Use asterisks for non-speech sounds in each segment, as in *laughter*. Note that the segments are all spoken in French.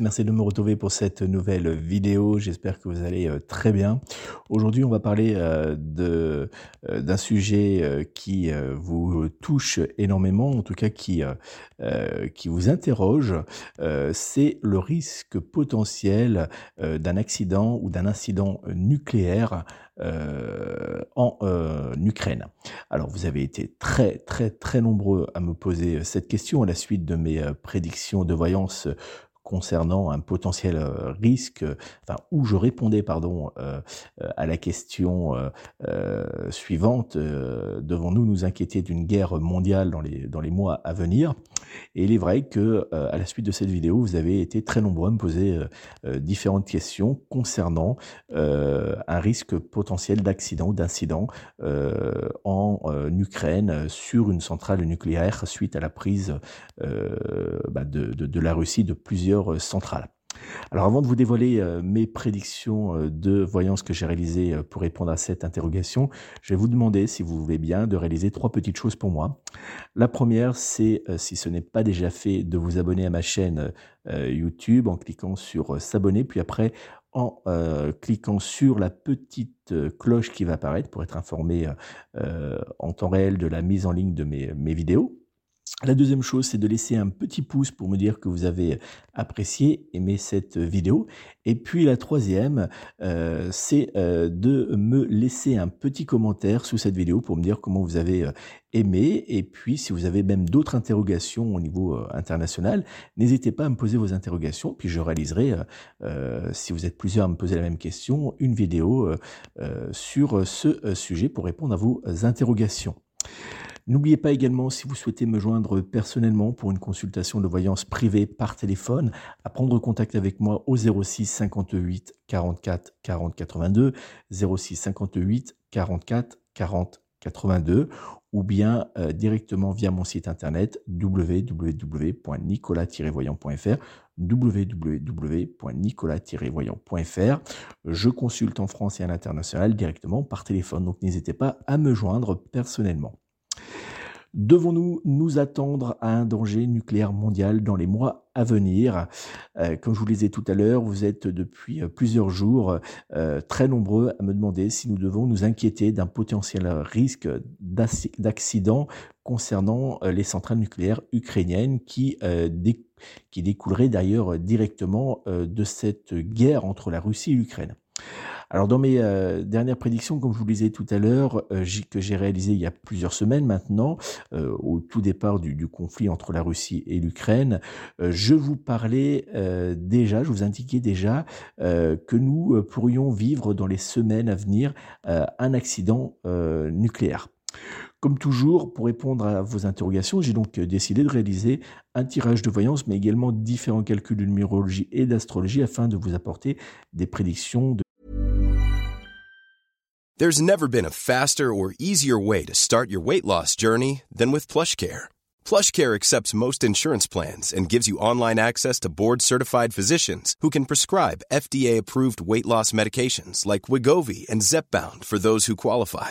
Merci de me retrouver pour cette nouvelle vidéo. J'espère que vous allez euh, très bien. Aujourd'hui, on va parler euh, euh, d'un sujet qui vous touche énormément, en tout cas qui qui vous interroge. C'est le risque potentiel d'un accident ou d'un incident nucléaire en Ukraine. Alors vous avez été très très très nombreux à me poser cette question à la suite de mes prédictions de voyance concernant un potentiel euh, risque, enfin où je répondais pardon euh, euh, à la question suivante devons-nous nous inquiéter d'une guerre mondiale dans les dans les mois à venir? Et il est vrai que à la suite de cette vidéo, vous avez été très nombreux à me poser différentes questions concernant un risque potentiel d'accident ou d'incident en Ukraine sur une centrale nucléaire suite à la prise bah, de, de la Russie de plusieurs euh, centrale. Alors avant de vous dévoiler euh, mes prédictions euh, de voyance que j'ai réalisées pour répondre à cette interrogation, je vais vous demander, si vous voulez bien, de réaliser trois petites choses pour moi. La première, c'est, si ce n'est pas déjà fait, de vous abonner à ma chaîne YouTube en cliquant sur s'abonner, puis après en cliquant sur la petite cloche qui va apparaître pour être informé en temps réel de la mise en ligne de mes vidéos. La deuxième chose, c'est de laisser un petit pouce pour me dire que vous avez apprécié, aimé cette vidéo. Et puis la troisième, euh, c'est euh, de me laisser un petit commentaire sous cette vidéo pour me dire comment vous avez euh, aimé. Et puis si vous avez même d'autres interrogations au niveau international, n'hésitez pas à me poser vos interrogations. Puis je réaliserai, si vous êtes plusieurs à me poser la même question, une vidéo sur ce sujet pour répondre à vos interrogations. N'oubliez pas également, si vous souhaitez me joindre personnellement pour une consultation de voyance privée par téléphone, à prendre contact avec moi au 06 58 44 40 82, 06 58 44 40 82, ou bien euh, directement via mon site internet www.nicolas-voyant.fr www.nicolas-voyant.fr. Je consulte en France et à l'international directement par téléphone, donc n'hésitez pas à me joindre personnellement. Devons-nous nous attendre à un danger nucléaire mondial dans les mois à venir? Euh, Comme je vous le disais tout à l'heure, vous êtes depuis euh, plusieurs jours euh, très nombreux à me demander si nous devons nous inquiéter d'un potentiel risque d'accident concernant les centrales nucléaires ukrainiennes qui, qui découleraient d'ailleurs directement de cette guerre entre la Russie et l'Ukraine. Alors dans mes euh, dernières prédictions, comme je vous le disais tout à l'heure, euh, que j'ai réalisé il y a plusieurs semaines maintenant, euh, au tout départ du, conflit entre la Russie et l'Ukraine, je vous parlais déjà, je vous indiquais déjà que nous pourrions vivre dans les semaines à venir un accident nucléaire. Comme toujours, pour répondre à vos interrogations, j'ai donc décidé de réaliser un tirage de voyance, mais également différents calculs de numérologie et d'astrologie afin de vous apporter des prédictions de There's never been a faster or easier way to start your weight loss journey than with PlushCare. PlushCare accepts most insurance plans and gives you online access to board-certified physicians who can prescribe FDA-approved weight loss medications like Wigovi and Zepbound for those who qualify.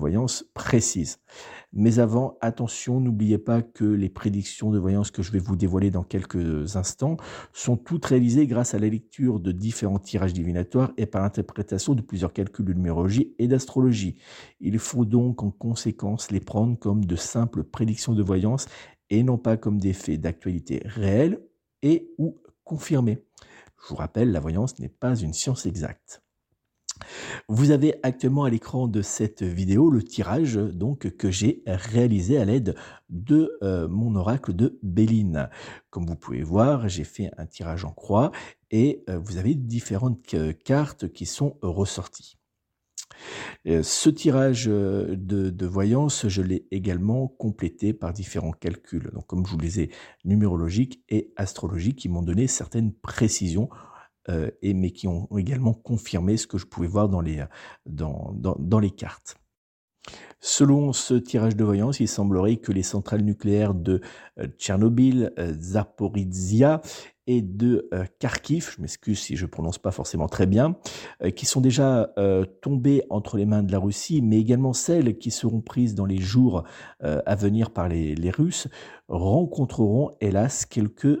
Voyance précise. Mais avant, attention, n'oubliez pas que les prédictions de voyance que je vais vous dévoiler dans quelques instants sont toutes réalisées grâce à la lecture de différents tirages divinatoires et par l'interprétation de plusieurs calculs de numérologie et d'astrologie. Il faut donc en conséquence les prendre comme de simples prédictions de voyance et non pas comme des faits d'actualité réels et ou confirmés. Je vous rappelle, la voyance n'est pas une science exacte. Vous avez actuellement à l'écran de cette vidéo le tirage donc que j'ai réalisé à l'aide de euh, mon oracle de Béline. Comme vous pouvez voir, j'ai fait un tirage en croix et euh, vous avez différentes euh, cartes qui sont ressorties. Ce tirage de, de voyance, je l'ai également complété par différents calculs. Donc, comme je vous le disais, numérologiques et astrologiques qui m'ont donné certaines précisions euh, et, mais qui ont également confirmé ce que je pouvais voir dans les, dans, dans, dans les cartes. Selon ce tirage de voyance, il semblerait que les centrales nucléaires de euh, Tchernobyl, euh, Zaporizhia et de Kharkiv, je m'excuse si je prononce pas forcément très bien, qui sont déjà tombées entre les mains de la Russie, mais également celles qui seront prises dans les jours à venir par les, Russes, rencontreront hélas quelques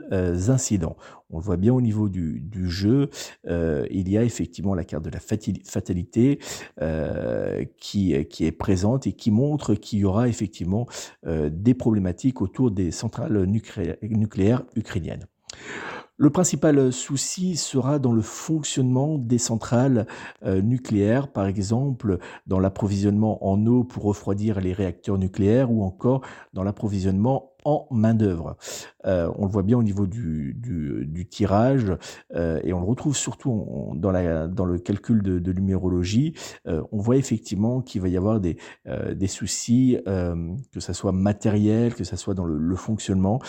incidents. On le voit bien au niveau du, jeu, euh, il y a effectivement la carte de la fatalité euh, qui, est présente et qui montre qu'il y aura effectivement euh, des problématiques autour des centrales nucléaires ukrainiennes. Le principal souci sera dans le fonctionnement des centrales nucléaires, par exemple dans l'approvisionnement en eau pour refroidir les réacteurs nucléaires ou encore dans l'approvisionnement en main-d'œuvre. Euh, on le voit bien au niveau du, du, tirage euh, et on le retrouve surtout dans, la, dans le calcul de, de. Euh, on voit effectivement qu'il va y avoir des, des soucis, que ça soit matériel, que ça soit dans le, le fonctionnement.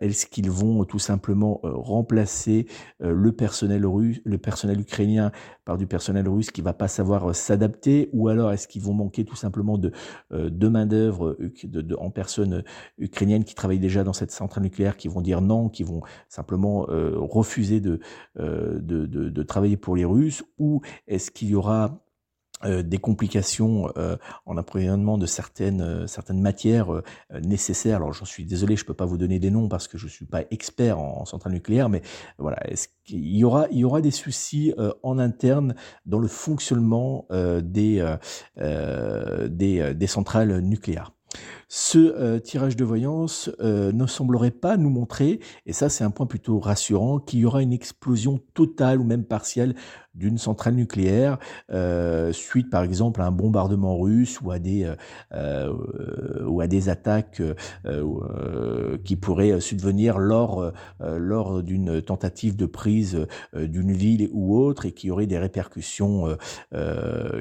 Est-ce qu'ils vont tout simplement remplacer le personnel russe, le personnel ukrainien par du personnel russe qui va pas savoir s'adapter, ou alors est-ce qu'ils vont manquer tout simplement de, de main d'œuvre de, en personne ukrainienne qui travaillent déjà dans cette centrale nucléaire qui vont dire non, qui vont simplement euh, refuser de, euh, de, de, de, travailler pour les Russes, ou est-ce qu'il y aura euh, des complications euh, en approvisionnement de certaines euh, certaines matières nécessaires. Alors j'en suis désolé, je peux pas vous donner des noms parce que je suis pas expert en, en centrale nucléaire, mais voilà, qu'il y aura il y aura des soucis en interne dans le fonctionnement des des centrales nucléaires? Ce euh, tirage de voyance euh, ne semblerait pas nous montrer, et ça c'est un point plutôt rassurant, qu'il y aura une explosion totale ou même partielle d'une centrale nucléaire euh, suite par exemple à un bombardement russe ou à des ou à des attaques qui pourraient subvenir lors lors d'une tentative de prise d'une ville ou autre et qui aurait des répercussions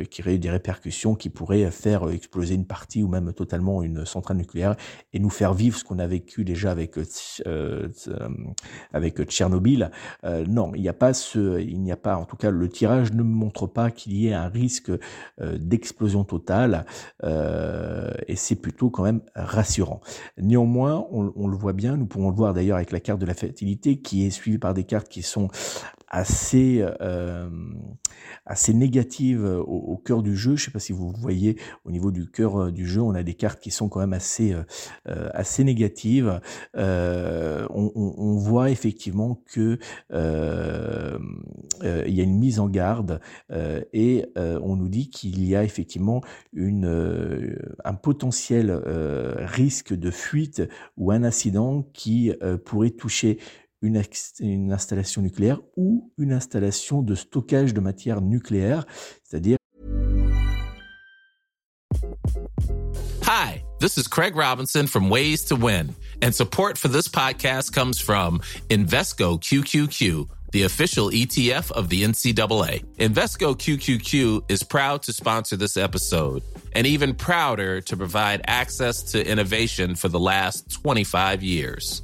qui aurait des répercussions qui pourraient faire exploser une partie ou même totalement une centrale nucléaire et nous faire vivre ce qu'on a vécu déjà avec euh, euh, avec Tchernobyl. Euh, non, il n'y a pas ce, il n'y a pas, en tout cas, le tirage ne montre pas qu'il y ait un risque d'explosion totale et c'est plutôt quand même rassurant. Néanmoins, on, on, le voit bien, nous pouvons le voir d'ailleurs avec la carte de la fertilité qui est suivie par des cartes qui sont assez assez négative au, cœur du jeu. Je ne sais pas si vous voyez au niveau du cœur du jeu, on a des cartes qui sont quand même assez assez négatives. On, on, voit effectivement que il y a une mise en garde et on nous dit qu'il y a effectivement une un potentiel risque de fuite ou un incident qui pourrait toucher une, une, installation nucléaire ou une installation de stockage de matière nucléaire, c'est-à-dire Hi, this is Craig Robinson from Ways to Win, and support for this podcast comes from Invesco QQQ, the official ETF of the NCAA. Invesco QQQ is proud to sponsor this episode and even prouder to provide access to innovation for the last 25 years.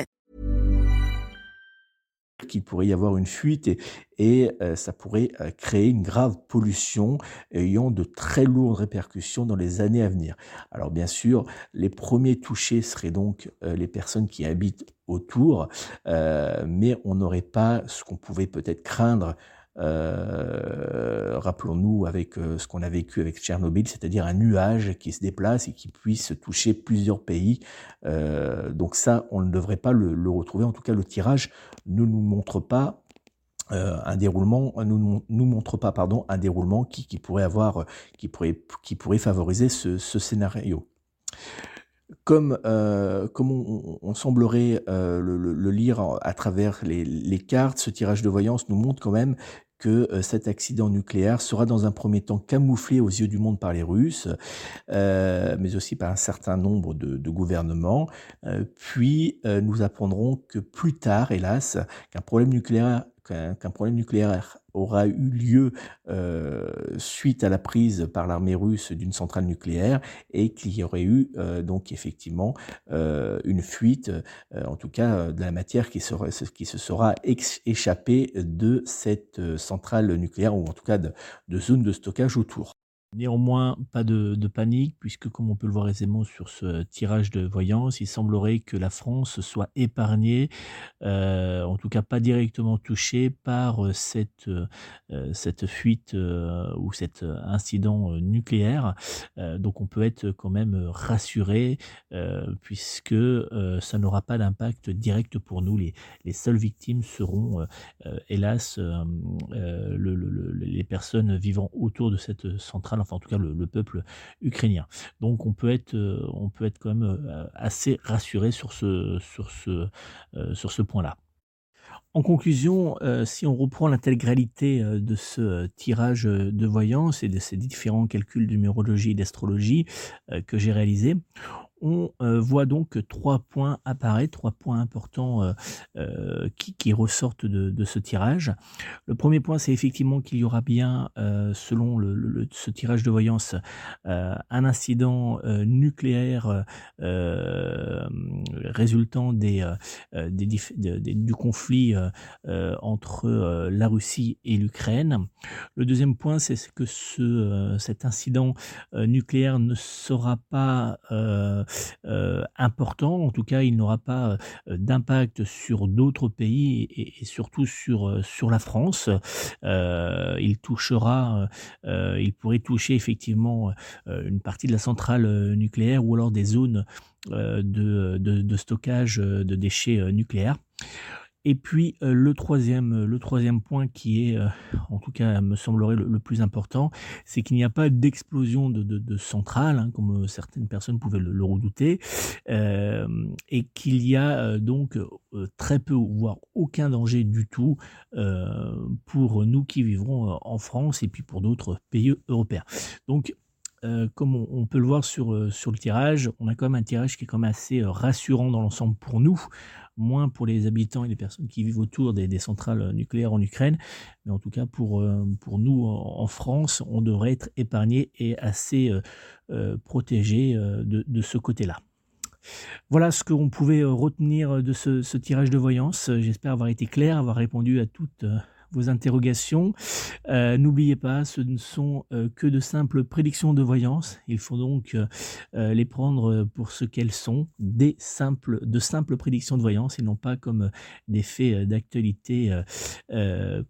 Qu'il pourrait y avoir une fuite et, euh, ça pourrait euh, créer une grave pollution ayant de très lourdes répercussions dans les années à venir. Alors bien sûr, les premiers touchés seraient donc euh, les personnes qui habitent autour, mais on n'aurait pas ce qu'on pouvait peut-être craindre euh, rappelons-nous avec euh, ce qu'on a vécu avec Tchernobyl, c'est-à-dire un nuage qui se déplace et qui puisse toucher plusieurs pays. Euh, donc ça, on ne devrait pas le, retrouver. En tout cas, le tirage ne nous montre pas un déroulement, nous, nous montre pas un déroulement qui pourrait favoriser ce, scénario. Comme, comme on, semblerait le, lire à travers les, cartes, ce tirage de voyance nous montre quand même que euh, cet accident nucléaire sera dans un premier temps camouflé aux yeux du monde par les Russes, euh, mais aussi par un certain nombre de, gouvernements. Euh, puis nous apprendrons que plus tard, hélas, qu'un problème nucléaire qu'un problème nucléaire aura eu lieu euh, suite à la prise par l'armée russe d'une centrale nucléaire et qu'il y aurait eu euh, donc effectivement euh, une fuite, en tout cas de la matière qui, qui se sera échappée de cette centrale nucléaire ou en tout cas de, de zone de stockage autour. Néanmoins, pas de, panique, puisque comme on peut le voir aisément sur ce tirage de voyance, il semblerait que la France soit épargnée, euh, en tout cas pas directement touchée par euh, cette, euh, cette fuite ou cet incident nucléaire. donc on peut être quand même rassuré, puisque ça n'aura pas d'impact direct pour nous. Les seules victimes seront, hélas, les personnes vivant autour de cette centrale enfin en tout cas le, peuple ukrainien. Donc on peut être, euh, on quand même euh, assez rassuré euh, sur ce point-là. En conclusion, si on reprend l'intégralité de ce tirage de voyance et de ces différents calculs de numérologie et d'astrologie que j'ai réalisés, on euh, voit donc trois points apparaître, trois points importants euh, euh, qui, ressortent de, ce tirage. Le premier point, c'est effectivement qu'il y aura bien, selon ce tirage de voyance, un incident nucléaire résultant des, du conflit entre la Russie et l'Ukraine. Le deuxième point, c'est que ce, cet incident nucléaire ne sera pas important. En tout cas, il n'aura pas d'impact sur d'autres pays et, surtout sur, sur la France. il touchera, il pourrait toucher effectivement une partie de la centrale nucléaire ou alors des zones de, de, stockage de déchets nucléaires. Et puis euh, le troisième, le troisième point qui est, euh, en tout cas me semblerait le, plus important, c'est qu'il n'y a pas d'explosion de, centrale, hein, comme euh, certaines personnes pouvaient le, redouter, et qu'il y a donc très peu, voire aucun danger du tout pour nous qui vivrons en France et puis pour d'autres pays européens. Donc comme on, peut le voir sur, sur le tirage, on a quand même un tirage qui est quand même assez rassurant dans l'ensemble pour nous, moins pour les habitants et les personnes qui vivent autour des, centrales nucléaires en Ukraine, mais en tout cas pour, euh, pour nous en France, on devrait être épargné et assez euh, euh, protégé de, de ce côté-là. Voilà ce qu'on pouvait retenir de ce, tirage de voyance. J'espère avoir été clair, avoir répondu à toutes vos interrogations. Euh, n'oubliez pas, ce ne sont euh, que de simples prédictions de voyance. Il faut donc euh, les prendre pour ce qu'elles sont, des simples, de simples prédictions de voyance et non pas comme des faits d'actualité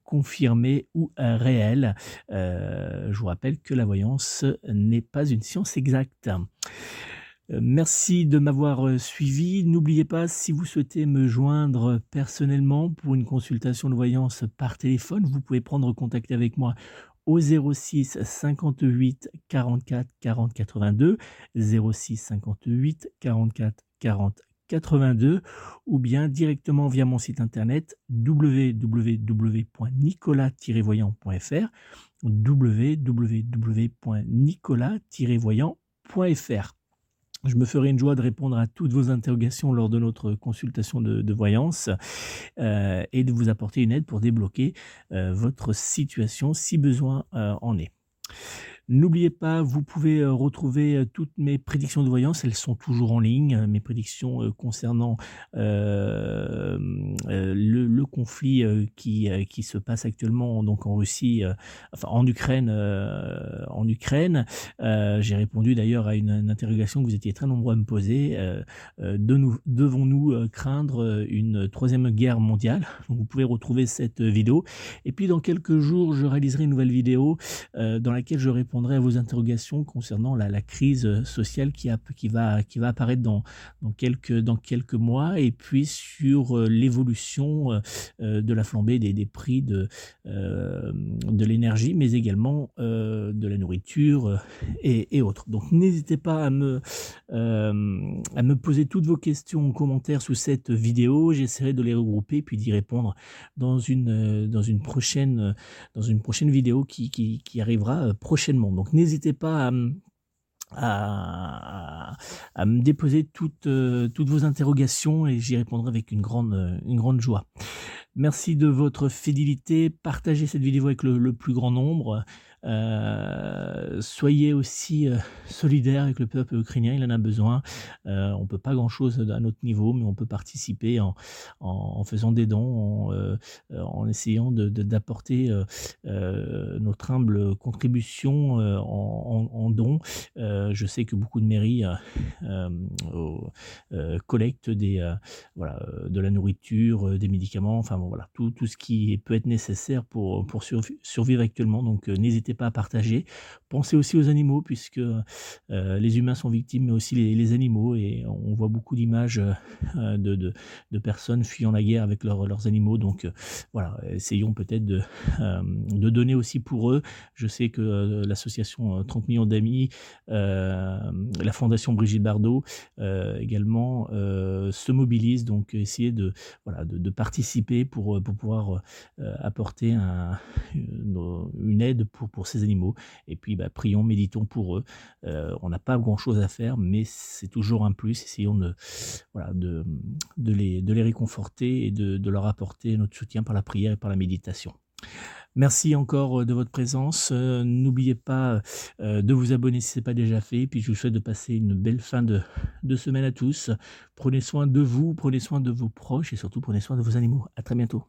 confirmés ou réels. je vous rappelle que la voyance n'est pas une science exacte. Euh, merci de m'avoir euh, suivi. N'oubliez pas, si vous souhaitez me joindre personnellement pour une consultation de voyance par téléphone, vous pouvez prendre contact avec moi au 06 58 44 40 82, 06 58 44 40 82 ou bien directement via mon site internet www.nicolas-voyant.fr www.nicolas-voyant.fr je me ferai une joie de répondre à toutes vos interrogations lors de notre consultation de, voyance euh, et de vous apporter une aide pour débloquer euh, votre situation si besoin euh, en est. N'oubliez pas, vous pouvez euh, retrouver euh, toutes mes prédictions de voyance, elles sont toujours en ligne, mes prédictions euh, concernant le, conflit qui, qui se passe actuellement donc en Russie, enfin en Ukraine, en Ukraine. J'ai répondu d'ailleurs à une, interrogation que vous étiez très nombreux à me poser. Devons-nous craindre une troisième guerre mondiale? *laughs* Vous pouvez retrouver cette vidéo. Et puis dans quelques jours, je réaliserai une nouvelle vidéo dans laquelle je réponds à vos interrogations concernant la, crise euh, sociale qui, a, qui, va, apparaître dans, quelques, dans quelques mois et puis sur euh, l'évolution euh, de la flambée des, prix de, l'énergie, mais également de la nourriture et, autres. Donc n'hésitez pas à me, poser toutes vos questions en commentaire sous cette vidéo. J'essaierai de les regrouper puis d'y répondre dans une, dans une, prochaine, dans une prochaine vidéo qui arrivera prochainement. Donc n'hésitez pas à, me déposer toutes, euh, toutes vos interrogations et j'y répondrai avec grande, une grande joie. Merci de votre fidélité. Partagez cette vidéo avec le plus grand nombre. Euh, soyez aussi euh, solidaires avec le peuple ukrainien, il en a besoin. Euh, on peut pas grand-chose à notre niveau, mais on peut participer en, en, faisant des dons, en, essayant d'apporter de, notre humble contribution en, en, dons. je sais que beaucoup de mairies collectent des, voilà, de la nourriture, des médicaments, enfin bon, voilà, tout, tout ce qui peut être nécessaire pour, pour survivre actuellement. Donc n'hésitez pas à partager. Pensez aussi aux animaux, puisque euh, les humains sont victimes, mais aussi les, animaux. Et on voit beaucoup d'images euh, de, de, personnes fuyant la guerre avec leurs animaux. Donc euh, voilà, essayons peut-être de, de donner aussi pour eux. Je sais que l'association 30 millions d'amis, la fondation Brigitte Bardot également se mobilise. Donc essayer de, voilà, de, participer pour, pour pouvoir apporter un, une, aide pour ces animaux. Et puis, bah, prions, méditons pour eux. Euh, on n'a pas grand-chose à faire, mais c'est toujours un plus. Essayons de, voilà, de, de, les, de les réconforter et de, de leur apporter notre soutien par la prière et par la méditation. Merci encore euh, de votre présence. Euh, n'oubliez pas de vous abonner si ce n'est pas déjà fait. Puis je vous souhaite de passer une belle fin de, de, semaine à tous. Prenez soin de vous, prenez soin de vos proches et surtout prenez soin de vos animaux. À très bientôt.